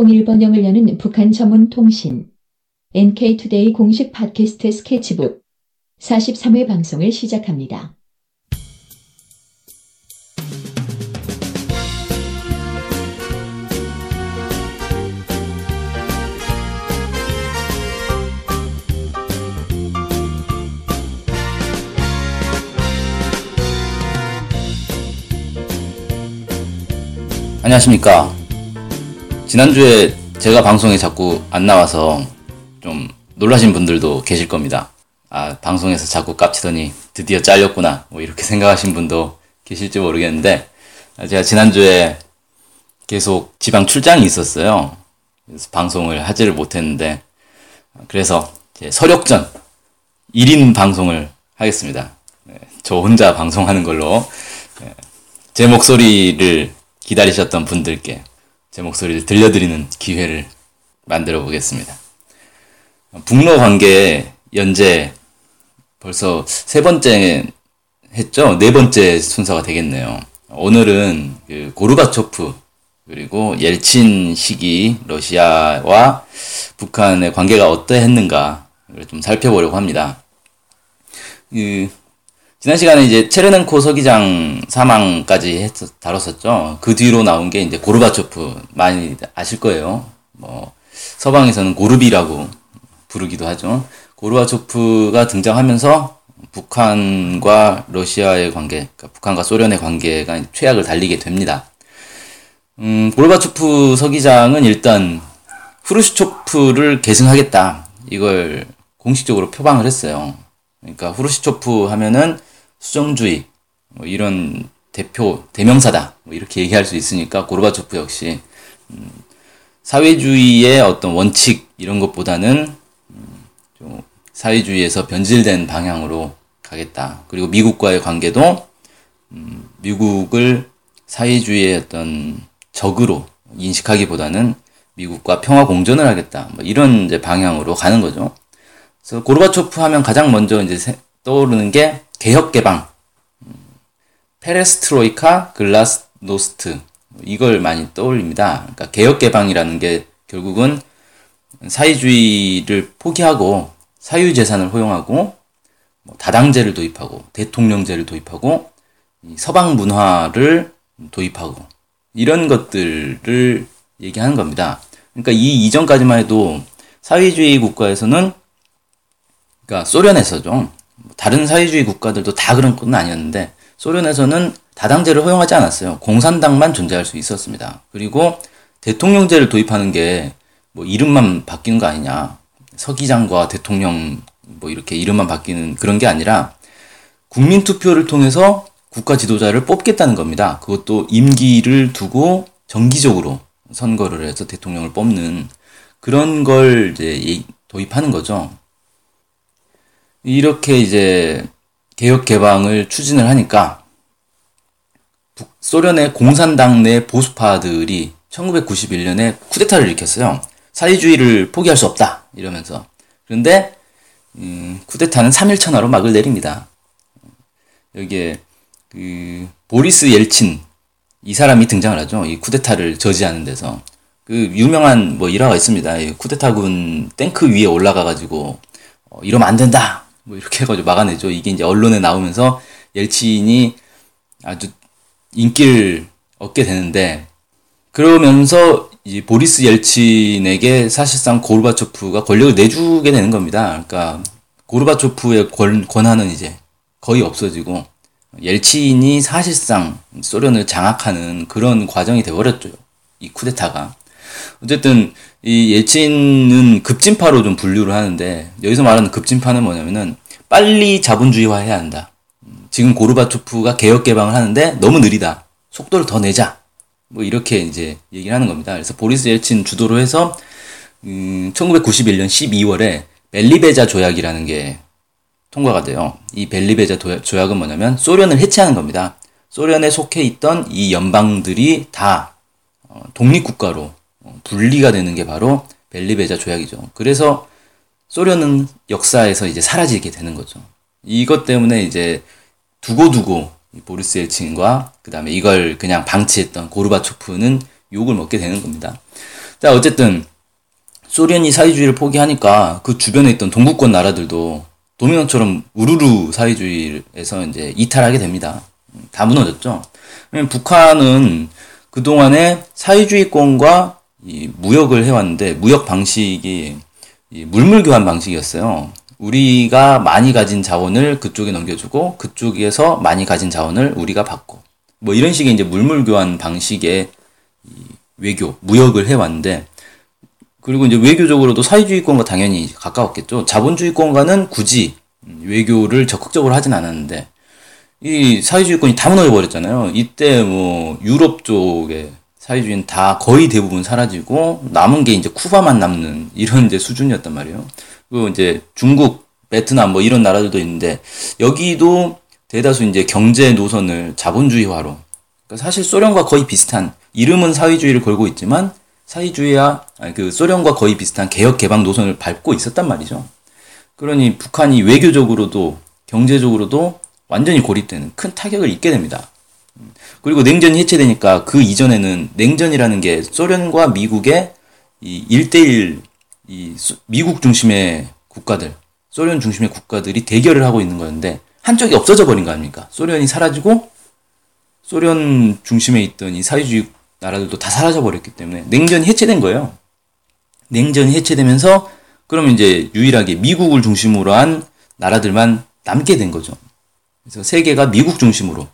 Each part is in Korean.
통일 번영을 여는 북한 전문 통신 NK투데이 공식 팟캐스트 스케치북 43회 방송을 시작합니다. 안녕하십니까. 지난주에 제가 방송에 자꾸 안 나와서 좀 놀라신 분들도 계실 겁니다. 아, 방송에서 자꾸 깝치더니 드디어 잘렸구나. 뭐 이렇게 생각하신 분도 계실지 모르겠는데, 제가 지난주에 계속 지방 출장이 있었어요. 그래서 방송을 하지를 못했는데, 그래서 서력전 1인 방송을 하겠습니다. 네, 저 혼자 방송하는 걸로 네, 제 목소리를 기다리셨던 분들께 제 목소리를 들려드리는 기회를 만들어 보겠습니다. 북러 관계 연재 벌써 세 번째 했죠? 네 번째 순서가 되겠네요. 오늘은 그 고르바초프 그리고 옐친 시기 러시아와 북한의 관계가 어떠했는가를 좀 살펴보려고 합니다. 그 지난 시간에 이제 체르넨코 서기장 사망까지 했, 다뤘었죠. 그 뒤로 나온 게 이제 고르바초프 많이 아실 거예요. 뭐 서방에서는 고르비라고 부르기도 하죠. 고르바초프가 등장하면서 북한과 러시아의 관계, 그러니까 북한과 소련의 관계가 최악을 달리게 됩니다. 음, 고르바초프 서기장은 일단 후르시초프를 계승하겠다. 이걸 공식적으로 표방을 했어요. 그러니까 후르시초프 하면은 수정주의 뭐 이런 대표 대명사다 뭐 이렇게 얘기할 수 있으니까 고르바초프 역시 음, 사회주의의 어떤 원칙 이런 것보다는 음, 좀 사회주의에서 변질된 방향으로 가겠다. 그리고 미국과의 관계도 음, 미국을 사회주의의 어떤 적으로 인식하기보다는 미국과 평화 공존을 하겠다. 뭐 이런 이제 방향으로 가는 거죠. 그래서 고르바초프 하면 가장 먼저 이제 떠오르는 게 개혁 개방, 페레스트로이카, 글라스노스트 이걸 많이 떠올립니다. 그러니까 개혁 개방이라는 게 결국은 사회주의를 포기하고 사유 재산을 허용하고 뭐 다당제를 도입하고 대통령제를 도입하고 서방 문화를 도입하고 이런 것들을 얘기하는 겁니다. 그러니까 이 이전까지만 해도 사회주의 국가에서는 그러니까 소련에서죠. 다른 사회주의 국가들도 다 그런 건 아니었는데 소련에서는 다당제를 허용하지 않았어요. 공산당만 존재할 수 있었습니다. 그리고 대통령제를 도입하는 게 뭐 이름만 바뀌는 거 아니냐. 서기장과 대통령 뭐 이렇게 이름만 바뀌는 그런 게 아니라 국민 투표를 통해서 국가 지도자를 뽑겠다는 겁니다. 그것도 임기를 두고 정기적으로 선거를 해서 대통령을 뽑는 그런 걸 이제 도입하는 거죠. 이렇게 이제 개혁 개방을 추진을 하니까 소련의 공산당 내 보수파들이 1991년에 쿠데타를 일으켰어요. 사회주의를 포기할 수 없다 이러면서 그런데 음, 쿠데타는 3일 천하로 막을 내립니다. 여기에 그 보리스 옐친 이 사람이 등장을 하죠. 이 쿠데타를 저지하는 데서 그 유명한 뭐 일화가 있습니다. 쿠데타군 탱크 위에 올라가 가지고 어, 이러면 안 된다. 뭐 이렇게 해가지고 막아내죠. 이게 이제 언론에 나오면서 옐친이 아주 인기를 얻게 되는데 그러면서 이 보리스 옐친에게 사실상 고르바초프가 권력을 내주게 되는 겁니다. 그러니까 고르바초프의 권, 권한은 이제 거의 없어지고 옐친이 사실상 소련을 장악하는 그런 과정이 되어버렸죠. 이 쿠데타가. 어쨌든 이 예친은 급진파로 좀 분류를 하는데 여기서 말하는 급진파는 뭐냐면은 빨리 자본주의화해야 한다. 지금 고르바초프가 개혁 개방을 하는데 너무 느리다. 속도를 더 내자. 뭐 이렇게 이제 얘기를 하는 겁니다. 그래서 보리스 예친 주도로 해서 음, 1991년 12월에 벨리베자 조약이라는 게 통과가 돼요. 이 벨리베자 조약은 뭐냐면 소련을 해체하는 겁니다. 소련에 속해 있던 이 연방들이 다 어, 독립국가로 분리가 되는 게 바로 벨리베자 조약이죠. 그래서 소련은 역사에서 이제 사라지게 되는 거죠. 이것 때문에 이제 두고두고 보리스 엘친과 그 다음에 이걸 그냥 방치했던 고르바초프는 욕을 먹게 되는 겁니다. 자, 어쨌든 소련이 사회주의를 포기하니까 그 주변에 있던 동구권 나라들도 도미노처럼 우르르 사회주의에서 이제 이탈하게 됩니다. 다 무너졌죠. 북한은 그동안에 사회주의권과 무역을 해왔는데 무역 방식이 물물 교환 방식이었어요. 우리가 많이 가진 자원을 그쪽에 넘겨주고 그쪽에서 많이 가진 자원을 우리가 받고 뭐 이런 식의 이제 물물 교환 방식의 외교 무역을 해왔는데 그리고 이제 외교적으로도 사회주의권과 당연히 가까웠겠죠. 자본주의권과는 굳이 외교를 적극적으로 하진 않았는데 이 사회주의권이 다 무너져 버렸잖아요. 이때 뭐 유럽 쪽에 사회주의는 다 거의 대부분 사라지고 남은 게 이제 쿠바만 남는 이런 이제 수준이었단 말이에요. 그리고 이제 중국, 베트남 뭐 이런 나라들도 있는데 여기도 대다수 이제 경제 노선을 자본주의화로 그러니까 사실 소련과 거의 비슷한 이름은 사회주의를 걸고 있지만 사회주의와 그 소련과 거의 비슷한 개혁 개방 노선을 밟고 있었단 말이죠. 그러니 북한이 외교적으로도 경제적으로도 완전히 고립되는 큰 타격을 입게 됩니다. 그리고 냉전이 해체되니까 그 이전에는 냉전이라는 게 소련과 미국의 이 1대1 이 미국 중심의 국가들, 소련 중심의 국가들이 대결을 하고 있는 거였는데 한쪽이 없어져 버린 거 아닙니까? 소련이 사라지고 소련 중심에 있던 이 사회주의 나라들도 다 사라져 버렸기 때문에 냉전이 해체된 거예요. 냉전이 해체되면서 그러면 이제 유일하게 미국을 중심으로 한 나라들만 남게 된 거죠. 그래서 세계가 미국 중심으로 어,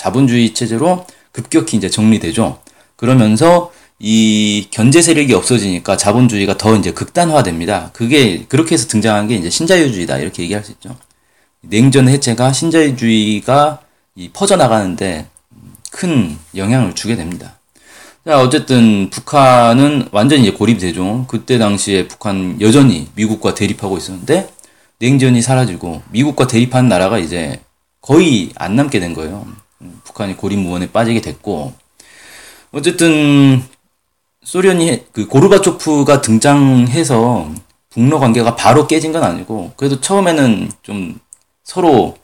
자본주의 체제로 급격히 이제 정리되죠. 그러면서 이 견제 세력이 없어지니까 자본주의가 더 이제 극단화됩니다. 그게 그렇게 해서 등장한 게 이제 신자유주의다 이렇게 얘기할 수 있죠. 냉전 해체가 신자유주의가 퍼져 나가는데 큰 영향을 주게 됩니다. 자, 어쨌든 북한은 완전히 이제 고립되죠. 그때 당시에 북한 여전히 미국과 대립하고 있었는데 냉전이 사라지고 미국과 대립한 나라가 이제 거의 안 남게 된 거예요. 북한이 고립무원에 빠지게 됐고 어쨌든 소련이 그 고르바초프가 등장해서 북러 관계가 바로 깨진 건 아니고 그래도 처음에는 좀 서로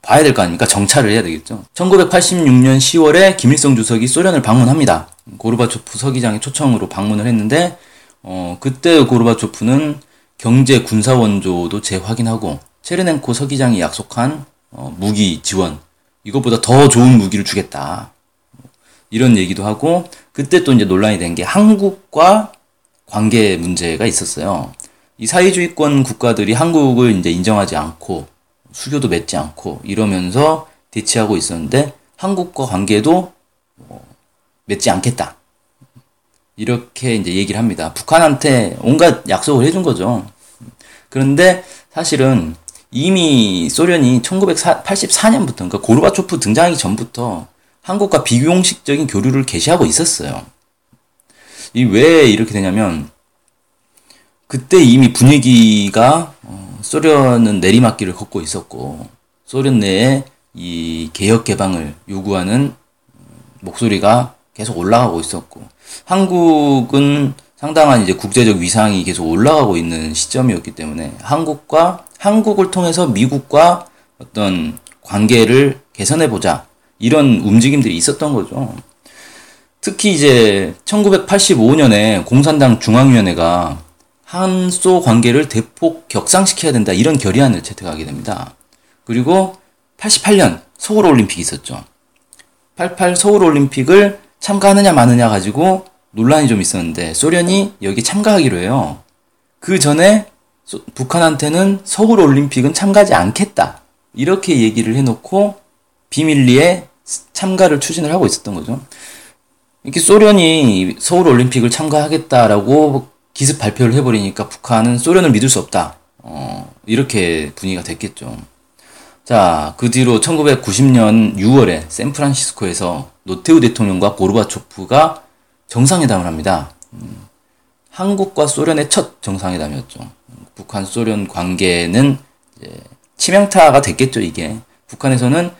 봐야 될 거 아닙니까? 정찰을 해야 되겠죠. 1986년 10월에 김일성 주석이 소련을 방문합니다. 고르바초프 서기장의 초청으로 방문을 했는데 어, 그때 고르바초프는 경제 군사 원조도 재확인하고 체르넨코 서기장이 약속한 어, 무기 지원 이것보다 더 좋은 무기를 주겠다. 이런 얘기도 하고 그때 또 이제 논란이 된 게 한국과 관계 문제가 있었어요. 이 사회주의권 국가들이 한국을 이제 인정하지 않고 수교도 맺지 않고 이러면서 대치하고 있었는데 한국과 관계도 뭐 맺지 않겠다. 이렇게 이제 얘기를 합니다. 북한한테 온갖 약속을 해준 거죠. 그런데 사실은 이미 소련이 1984년부터, 그러니까 고르바초프 등장하기 전부터 한국과 비공식적인 교류를 개시하고 있었어요. 이 왜 이렇게 되냐면 그때 이미 분위기가 어, 소련은 내리막길을 걷고 있었고 소련 내에 이 개혁 개방을 요구하는 목소리가 계속 올라가고 있었고 한국은 상당한 이제 국제적 위상이 계속 올라가고 있는 시점이었기 때문에 한국과 한국을 통해서 미국과 어떤 관계를 개선해 보자 이런 움직임들이 있었던 거죠. 특히 이제 1985년에 공산당 중앙위원회가 한소 관계를 대폭 격상시켜야 된다 이런 결의안을 채택하게 됩니다. 그리고 88년 서울 올림픽이 있었죠. 88 서울 올림픽을 참가하느냐 마느냐 가지고 논란이 좀 있었는데 소련이 여기 참가하기로 해요. 그 전에 북한한테는 서울 올림픽은 참가하지 않겠다. 이렇게 얘기를 해놓고 비밀리에 참가를 추진을 하고 있었던 거죠. 이렇게 소련이 서울 올림픽을 참가하겠다라고 기습 발표를 해버리니까 북한은 소련을 믿을 수 없다. 어, 이렇게 분위기가 됐겠죠. 자, 그 뒤로 1990년 6월에 샌프란시스코에서 노태우 대통령과 고르바초프가 정상회담을 합니다. 음, 한국과 소련의 첫 정상회담이었죠. 북한 소련 관계는 치명타가 됐겠죠, 이게. 북한에서는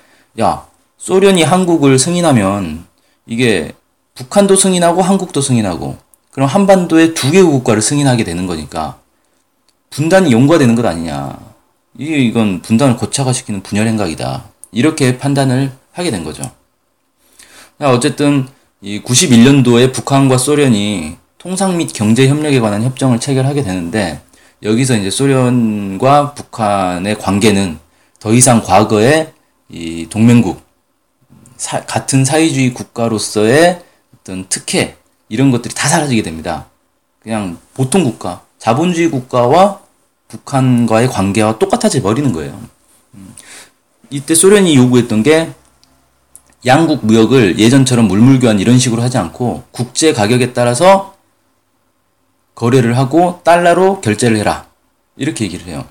야, 소련이 한국을 승인하면 이게 북한도 승인하고 한국도 승인하고 그럼 한반도에 두 개의 국가를 승인하게 되는 거니까 분단이 용과되는 것 아니냐. 이게 이건 분단을 고착화시키는 분열 행각이다. 이렇게 판단을 하게 된 거죠. 어쨌든 이 91년도에 북한과 소련이 통상 및 경제 협력에 관한 협정을 체결하게 되는데 여기서 이제 소련과 북한의 관계는 더 이상 과거의 이 동맹국 사, 같은 사회주의 국가로서의 어떤 특혜 이런 것들이 다 사라지게 됩니다. 그냥 보통 국가, 자본주의 국가와 북한과의 관계와 똑같아져 버리는 거예요. 음. 이때 소련이 요구했던 게 양국 무역을 예전처럼 물물교환 이런 식으로 하지 않고 국제 가격에 따라서 거래를 하고 달러로 결제를 해라. 이렇게 얘기를 해요.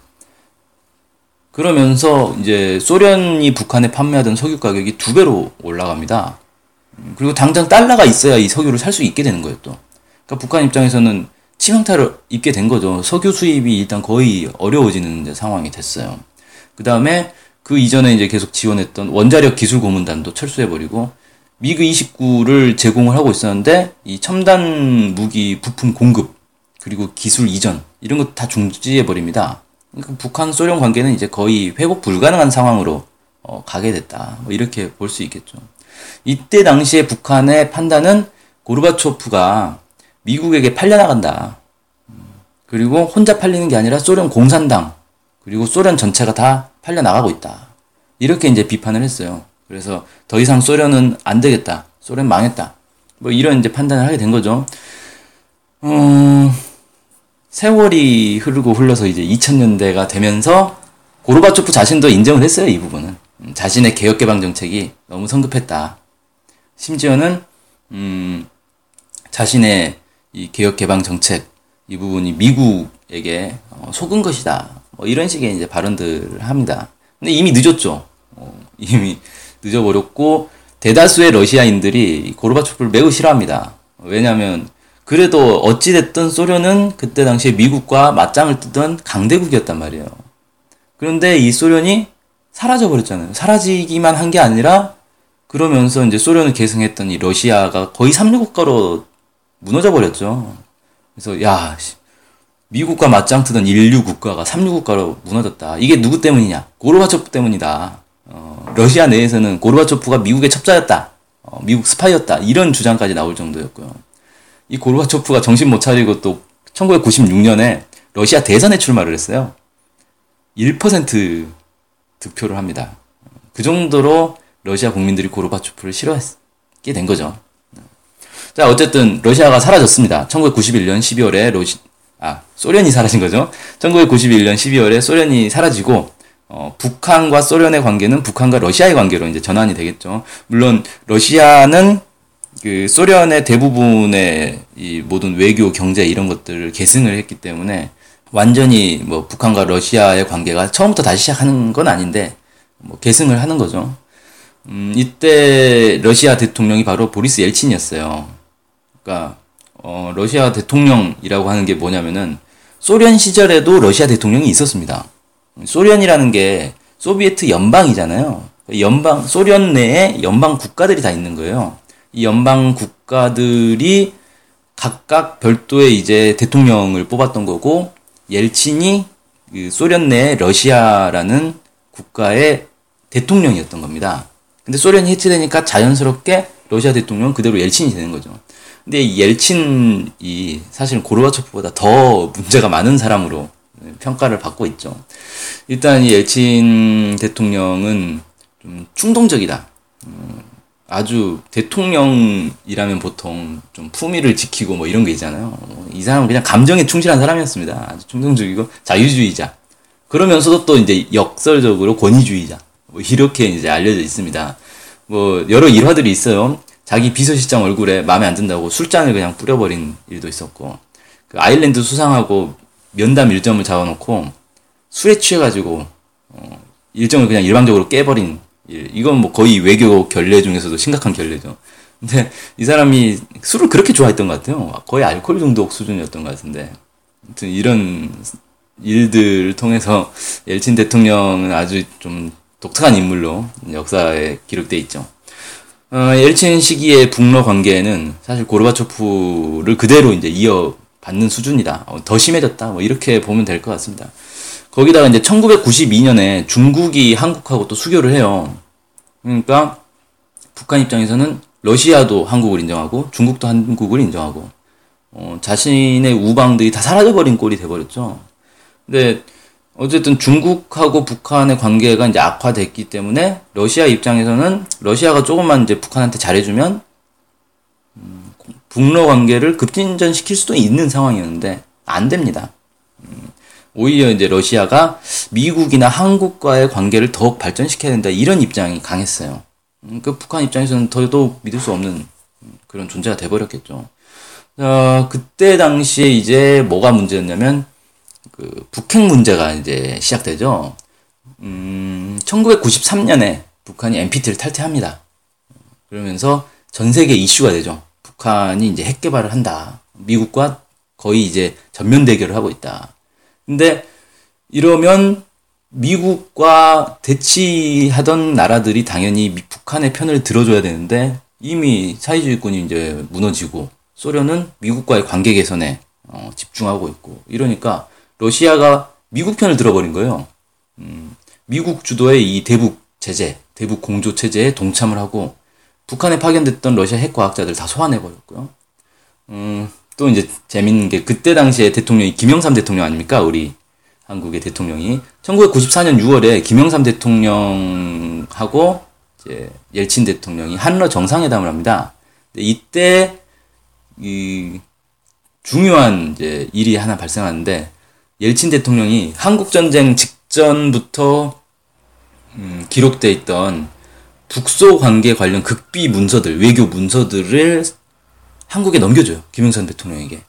그러면서 이제 소련이 북한에 판매하던 석유 가격이 두 배로 올라갑니다. 그리고 당장 달러가 있어야 이 석유를 살 수 있게 되는 거예요, 또. 그러니까 북한 입장에서는 치명타를 입게 된 거죠. 석유 수입이 일단 거의 어려워지는 상황이 됐어요. 그 다음에 그 이전에 이제 계속 지원했던 원자력 기술 고문단도 철수해버리고 미그 29를 제공을 하고 있었는데 이 첨단 무기 부품 공급 그리고 기술 이전 이런 것 다 중지해 버립니다. 그러니까 북한 소련 관계는 이제 거의 회복 불가능한 상황으로 어, 가게 됐다. 뭐 이렇게 볼 수 있겠죠. 이때 당시에 북한의 판단은 고르바초프가 미국에게 팔려나간다. 그리고 혼자 팔리는 게 아니라 소련 공산당, 그리고 소련 전체가 다 팔려 나가고 있다. 이렇게 이제 비판을 했어요. 그래서 더 이상 소련은 안 되겠다. 소련 망했다. 뭐 이런 이제 판단을 하게 된 거죠. 음, 세월이 흐르고 흘러서 이제 2000년대가 되면서 고르바초프 자신도 인정을 했어요. 이 부분은. 음, 자신의 개혁 개방 정책이 너무 성급했다. 심지어는, 음, 자신의 이 개혁 개방 정책 이 부분이 미국에게 어, 속은 것이다. 뭐 이런 식의 이제 발언들을 합니다. 근데 이미 늦었죠. 어, 이미 늦어버렸고 대다수의 러시아인들이 고르바초프를 매우 싫어합니다. 왜냐하면 그래도 어찌됐든 소련은 그때 당시에 미국과 맞짱을 뜨던 강대국이었단 말이에요. 그런데 이 소련이 사라져 버렸잖아요. 사라지기만 한 게 아니라 그러면서 이제 소련을 계승했던 이 러시아가 거의 삼류 국가로 무너져 버렸죠. 그래서 야 미국과 맞짱 뜨던 인류 국가가 삼류 국가로 무너졌다. 이게 누구 때문이냐? 고르바초프 때문이다. 어, 러시아 내에서는 고르바초프가 미국의 첩자였다. 어, 미국 스파이였다. 이런 주장까지 나올 정도였고요. 이 고르바초프가 정신 못 차리고 또 1996년에 러시아 대선에 출마를 했어요. 1% 득표를 합니다. 그 정도로 러시아 국민들이 고르바초프를 싫어했게 된 거죠. 자, 어쨌든 러시아가 사라졌습니다. 1991년 12월에 러시 아, 소련이 사라진 거죠. 1991년 12월에 소련이 사라지고 어, 북한과 소련의 관계는 북한과 러시아의 관계로 이제 전환이 되겠죠. 물론 러시아는 그 소련의 대부분의 이 모든 외교, 경제 이런 것들을 계승을 했기 때문에 완전히 뭐 북한과 러시아의 관계가 처음부터 다시 시작하는 건 아닌데 뭐 계승을 하는 거죠. 음, 이때 러시아 대통령이 바로 보리스 옐친이었어요. 그러니까 어, 러시아 대통령이라고 하는 게 뭐냐면은 소련 시절에도 러시아 대통령이 있었습니다. 소련이라는 게 소비에트 연방이잖아요. 연방 소련 내에 연방 국가들이 다 있는 거예요. 이 연방 국가들이 각각 별도의 이제 대통령을 뽑았던 거고 옐친이 그 소련 내 러시아라는 국가의 대통령이었던 겁니다. 근데 소련이 해체되니까 자연스럽게 러시아 대통령 그대로 옐친이 되는 거죠. 근데 옐친이 사실 고르바초프보다 더 문제가 많은 사람으로 평가를 받고 있죠. 일단 이 옐친 대통령은 좀 충동적이다. 음, 아주 대통령이라면 보통 좀 품위를 지키고 뭐 이런 게 있잖아요. 이 사람은 그냥 감정에 충실한 사람이었습니다. 아주 충동적이고 자유주의자. 그러면서도 또 이제 역설적으로 권위주의자. 뭐 이렇게 이제 알려져 있습니다. 뭐 여러 일화들이 있어요. 자기 비서실장 얼굴에 마음에 안 든다고 술잔을 그냥 뿌려버린 일도 있었고 그 아일랜드 수상하고 면담 일정을 잡아놓고 술에 취해가지고 어, 일정을 그냥 일방적으로 깨버린 일 이건 뭐 거의 외교 결례 중에서도 심각한 결례죠. 근데 이 사람이 술을 그렇게 좋아했던 것 같아요. 거의 알코올 중독 수준이었던 것 같은데 아무튼 이런 일들을 통해서 엘친 대통령은 아주 좀 독특한 인물로 역사에 기록돼 있죠. 어, 엘친 시기의 북러 관계는 사실 고르바초프를 그대로 이제 이어받는 수준이다. 어, 더 심해졌다. 뭐 이렇게 보면 될 것 같습니다. 거기다가 이제 1992년에 중국이 한국하고 또 수교를 해요. 그러니까 북한 입장에서는 러시아도 한국을 인정하고 중국도 한국을 인정하고 어, 자신의 우방들이 다 사라져버린 꼴이 돼버렸죠. 근데 어쨌든 중국하고 북한의 관계가 이제 악화됐기 때문에 러시아 입장에서는 러시아가 조금만 이제 북한한테 잘해주면 음, 북러 관계를 급진전시킬 수도 있는 상황이었는데 안 됩니다. 음, 오히려 이제 러시아가 미국이나 한국과의 관계를 더욱 발전시켜야 된다 이런 입장이 강했어요. 음, 그 북한 입장에서는 더더욱 믿을 수 없는 그런 존재가 돼버렸겠죠. 어, 그때 당시에 이제 뭐가 문제였냐면 그 북핵 문제가 이제 시작되죠. 음, 1993년에 북한이 NPT를 탈퇴합니다. 그러면서 전 세계 이슈가 되죠. 북한이 이제 핵 개발을 한다. 미국과 거의 이제 전면 대결을 하고 있다. 근데 이러면 미국과 대치하던 나라들이 당연히 북한의 편을 들어줘야 되는데 이미 사회주의권이 이제 무너지고 소련은 미국과의 관계 개선에 어, 집중하고 있고 이러니까 러시아가 미국 편을 들어버린 거예요. 음, 미국 주도의 이 대북 제재, 대북 공조 체제에 동참을 하고 북한에 파견됐던 러시아 핵 과학자들 다 소환해 버렸고요. 음, 또 이제 재밌는 게 그때 당시에 대통령이 김영삼 대통령 아닙니까? 우리 한국의 대통령이 1994년 6월에 김영삼 대통령하고 이제 옐친 대통령이 한러 정상회담을 합니다. 이때 이 중요한 이제 일이 하나 발생하는데 옐친 대통령이 한국 전쟁 직전부터 음, 기록돼 있던 북소 관계 관련 극비 문서들, 외교 문서들을 한국에 넘겨줘요. 김영삼 대통령에게.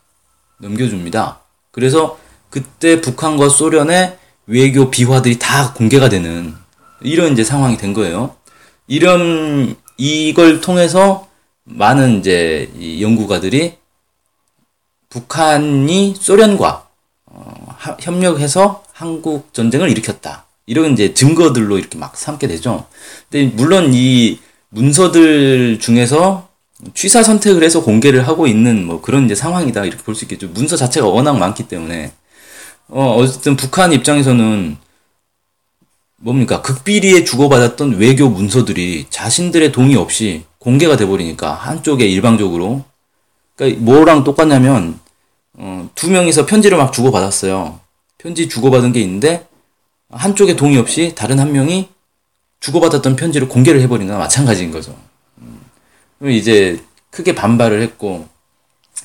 넘겨줍니다. 그래서 그때 북한과 소련의 외교 비화들이 다 공개가 되는 이런 이제 상황이 된 거예요. 이런, 이걸 통해서 많은 이제 연구가들이 북한이 소련과 어, 협력해서 한국 전쟁을 일으켰다. 이런 이제 증거들로 이렇게 막 삼게 되죠. 근데 물론 이 문서들 중에서 취사 선택을 해서 공개를 하고 있는 뭐 그런 이제 상황이다 이렇게 볼 수 있겠죠. 문서 자체가 워낙 많기 때문에 어 어쨌든 북한 입장에서는 뭡니까 극비리에 주고받았던 외교 문서들이 자신들의 동의 없이 공개가 돼버리니까 한쪽에 일방적으로 그러니까 뭐랑 똑같냐면 어, 두 명이서 편지를 막 주고받았어요. 편지 주고받은 게 있는데 한쪽에 동의 없이 다른 한 명이 주고받았던 편지를 공개를 해버린 거나 마찬가지인 거죠. 음. 이제 크게 반발을 했고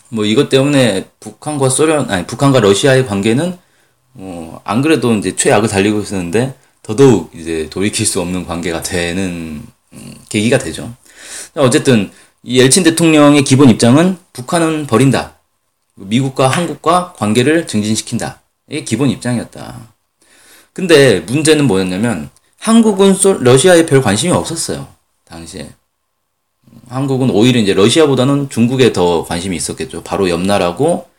뭐 이것 때문에 북한과 소련 아니 북한과 러시아의 관계는 어, 안 그래도 이제 최악을 달리고 있었는데 더더욱 이제 돌이킬 수 없는 관계가 되는 음, 계기가 되죠. 어쨌든 이 엘친 대통령의 기본 입장은 북한은 버린다. 미국과 한국과 관계를 증진시킨다. 이게 기본 입장이었다. 근데 문제는 뭐였냐면 한국은 러시아에 별 관심이 없었어요. 당시에. 한국은 오히려 이제 러시아보다는 중국에 더 관심이 있었겠죠. 바로 옆 나라고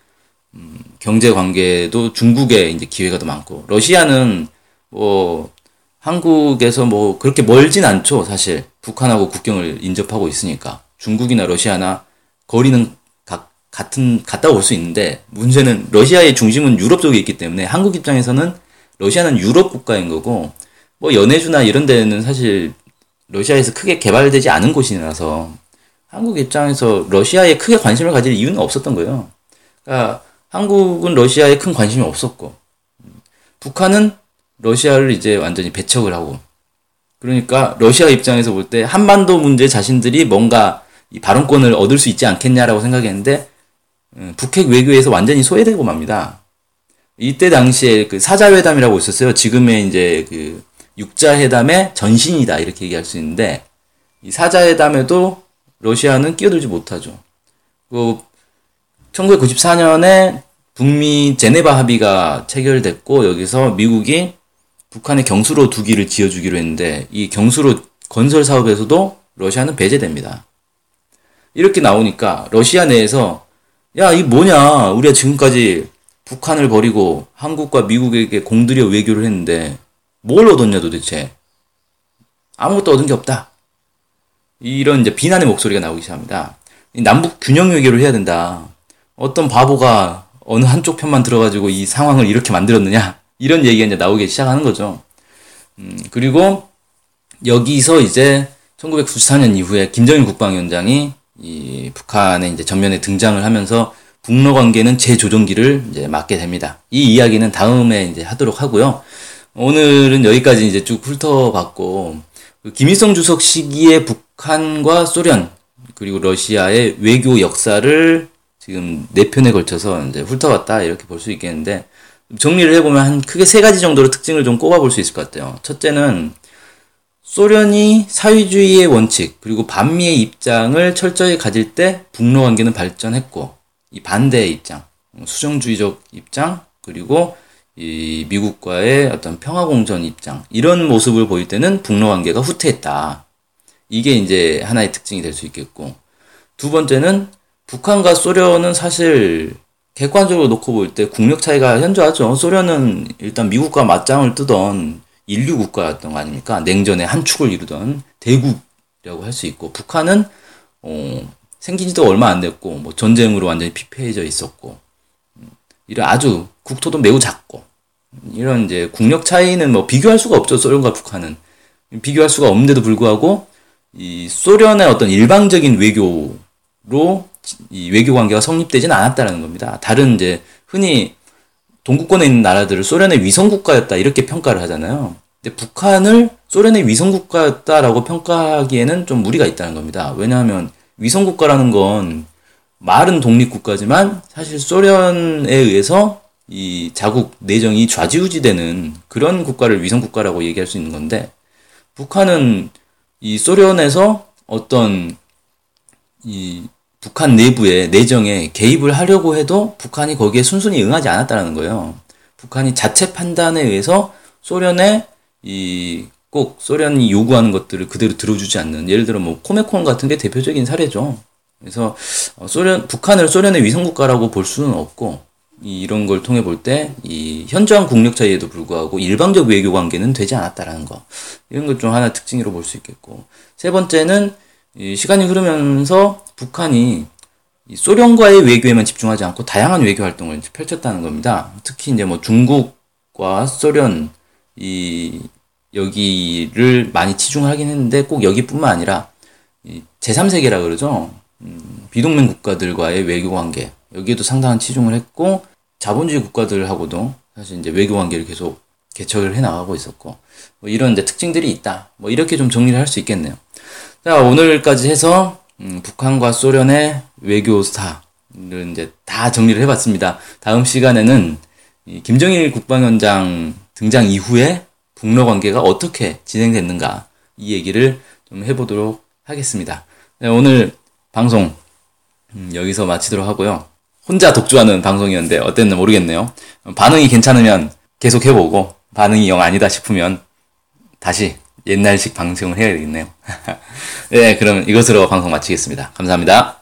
음, 경제 관계도 중국에 이제 기회가 더 많고 러시아는 뭐 한국에서 뭐 그렇게 멀진 않죠. 사실 북한하고 국경을 인접하고 있으니까 중국이나 러시아나 거리는 각, 같은 갔다 올 수 있는데 문제는 러시아의 중심은 유럽 쪽에 있기 때문에 한국 입장에서는 러시아는 유럽 국가인 거고 뭐 연해주나 이런 데는 사실 러시아에서 크게 개발되지 않은 곳이라서 한국 입장에서 러시아에 크게 관심을 가질 이유는 없었던 거예요. 그러니까 한국은 러시아에 큰 관심이 없었고 북한은 러시아를 이제 완전히 배척을 하고 그러니까 러시아 입장에서 볼 때 한반도 문제 자신들이 뭔가 이 발언권을 얻을 수 있지 않겠냐라고 생각했는데 음, 북핵 외교에서 완전히 소외되고 맙니다. 이때 당시에 그 사자회담이라고 있었어요. 지금의 이제 그 육자회담의 전신이다 이렇게 얘기할 수 있는데 이 사자회담에도 러시아는 끼어들지 못하죠. 그 1994년에 북미 제네바 합의가 체결됐고 여기서 미국이 북한의 경수로 두 기를 지어주기로 했는데 이 경수로 건설 사업에서도 러시아는 배제됩니다. 이렇게 나오니까 러시아 내에서 야, 이 뭐냐. 우리가 지금까지 북한을 버리고 한국과 미국에게 공들여 외교를 했는데 뭘 얻었냐 도대체. 아무것도 얻은 게 없다. 이런 이제 비난의 목소리가 나오기 시작합니다. 남북 균형 외교를 해야 된다. 어떤 바보가 어느 한쪽 편만 들어가지고 이 상황을 이렇게 만들었느냐. 이런 얘기가 이제 나오기 시작하는 거죠. 음, 그리고 여기서 이제 1994년 이후에 김정일 국방위원장이 이 북한에 이제 전면에 등장을 하면서 북러 관계는 재조정기를 이제 맞게 됩니다. 이 이야기는 다음에 이제 하도록 하고요. 오늘은 여기까지 이제 쭉 훑어봤고 그 김일성 주석 시기에 북한과 소련 그리고 러시아의 외교 역사를 지금 네 편에 걸쳐서 이제 훑어봤다 이렇게 볼 수 있겠는데 정리를 해보면 한 크게 세 가지 정도로 특징을 좀 꼽아볼 수 있을 것 같아요. 첫째는 소련이 사회주의의 원칙 그리고 반미의 입장을 철저히 가질 때 북러 관계는 발전했고 이 반대의 입장, 수정주의적 입장 그리고 이 미국과의 어떤 평화공전 입장 이런 모습을 보일 때는 북러 관계가 후퇴했다. 이게 이제 하나의 특징이 될 수 있겠고 두 번째는 북한과 소련은 사실 객관적으로 놓고 볼 때 국력 차이가 현저하죠. 소련은 일단 미국과 맞짱을 뜨던 인류 국가였던 거 아닙니까? 냉전의 한 축을 이루던 대국이라고 할 수 있고 북한은 어, 생긴 지도 얼마 안 됐고 뭐 전쟁으로 완전히 피폐해져 있었고 음, 이런 아주 국토도 매우 작고 이런 이제 국력 차이는 뭐 비교할 수가 없죠 소련과 북한은 비교할 수가 없는데도 불구하고 이 소련의 어떤 일방적인 외교로 이 외교 관계가 성립되지는 않았다는 겁니다. 다른 이제 흔히 동구권에 있는 나라들을 소련의 위성 국가였다 이렇게 평가를 하잖아요. 근데 북한을 소련의 위성 국가였다라고 평가하기에는 좀 무리가 있다는 겁니다. 왜냐하면 위성 국가라는 건 말은 독립 국가지만 사실 소련에 의해서 이 자국 내정이 좌지우지되는 그런 국가를 위성 국가라고 얘기할 수 있는 건데 북한은 이 소련에서 어떤 이 북한 내부의 내정에 개입을 하려고 해도 북한이 거기에 순순히 응하지 않았다는 거예요. 북한이 자체 판단에 의해서 소련의 이 꼭 소련이 요구하는 것들을 그대로 들어주지 않는 예를 들어 뭐 코메콘 같은 게 대표적인 사례죠. 그래서 어, 소련 북한을 소련의 위성 국가라고 볼 수는 없고 이런 걸 통해 볼 때 이 현저한 국력 차이에도 불구하고 일방적 외교 관계는 되지 않았다라는 거 이런 것 좀 하나 특징으로 볼 수 있겠고 세 번째는 시간이 흐르면서 북한이 소련과의 외교에만 집중하지 않고 다양한 외교 활동을 펼쳤다는 겁니다. 특히 이제 뭐 중국과 소련 이 여기를 많이 치중하긴 했는데 꼭 여기뿐만 아니라 이 제3세계라 그러죠. 음, 비동맹 국가들과의 외교 관계 여기에도 상당한 치중을 했고 자본주의 국가들하고도 사실 이제 외교 관계를 계속 개척을 해 나가고 있었고 뭐 이런 이제 특징들이 있다. 뭐 이렇게 좀 정리를 할 수 있겠네요. 자 오늘까지 해서 음, 북한과 소련의 외교사를 이제 다 정리를 해봤습니다. 다음 시간에는 김정일 국방위원장 등장 이후에 북러 관계가 어떻게 진행됐는가 이 얘기를 좀 해보도록 하겠습니다. 네, 오늘 방송 음, 여기서 마치도록 하고요. 혼자 독주하는 방송이었는데 어땠는지 모르겠네요. 반응이 괜찮으면 계속 해보고 반응이 영 아니다 싶으면 다시 옛날식 방송을 해야 되겠네요. 네, 그럼 이것으로 방송 마치겠습니다. 감사합니다.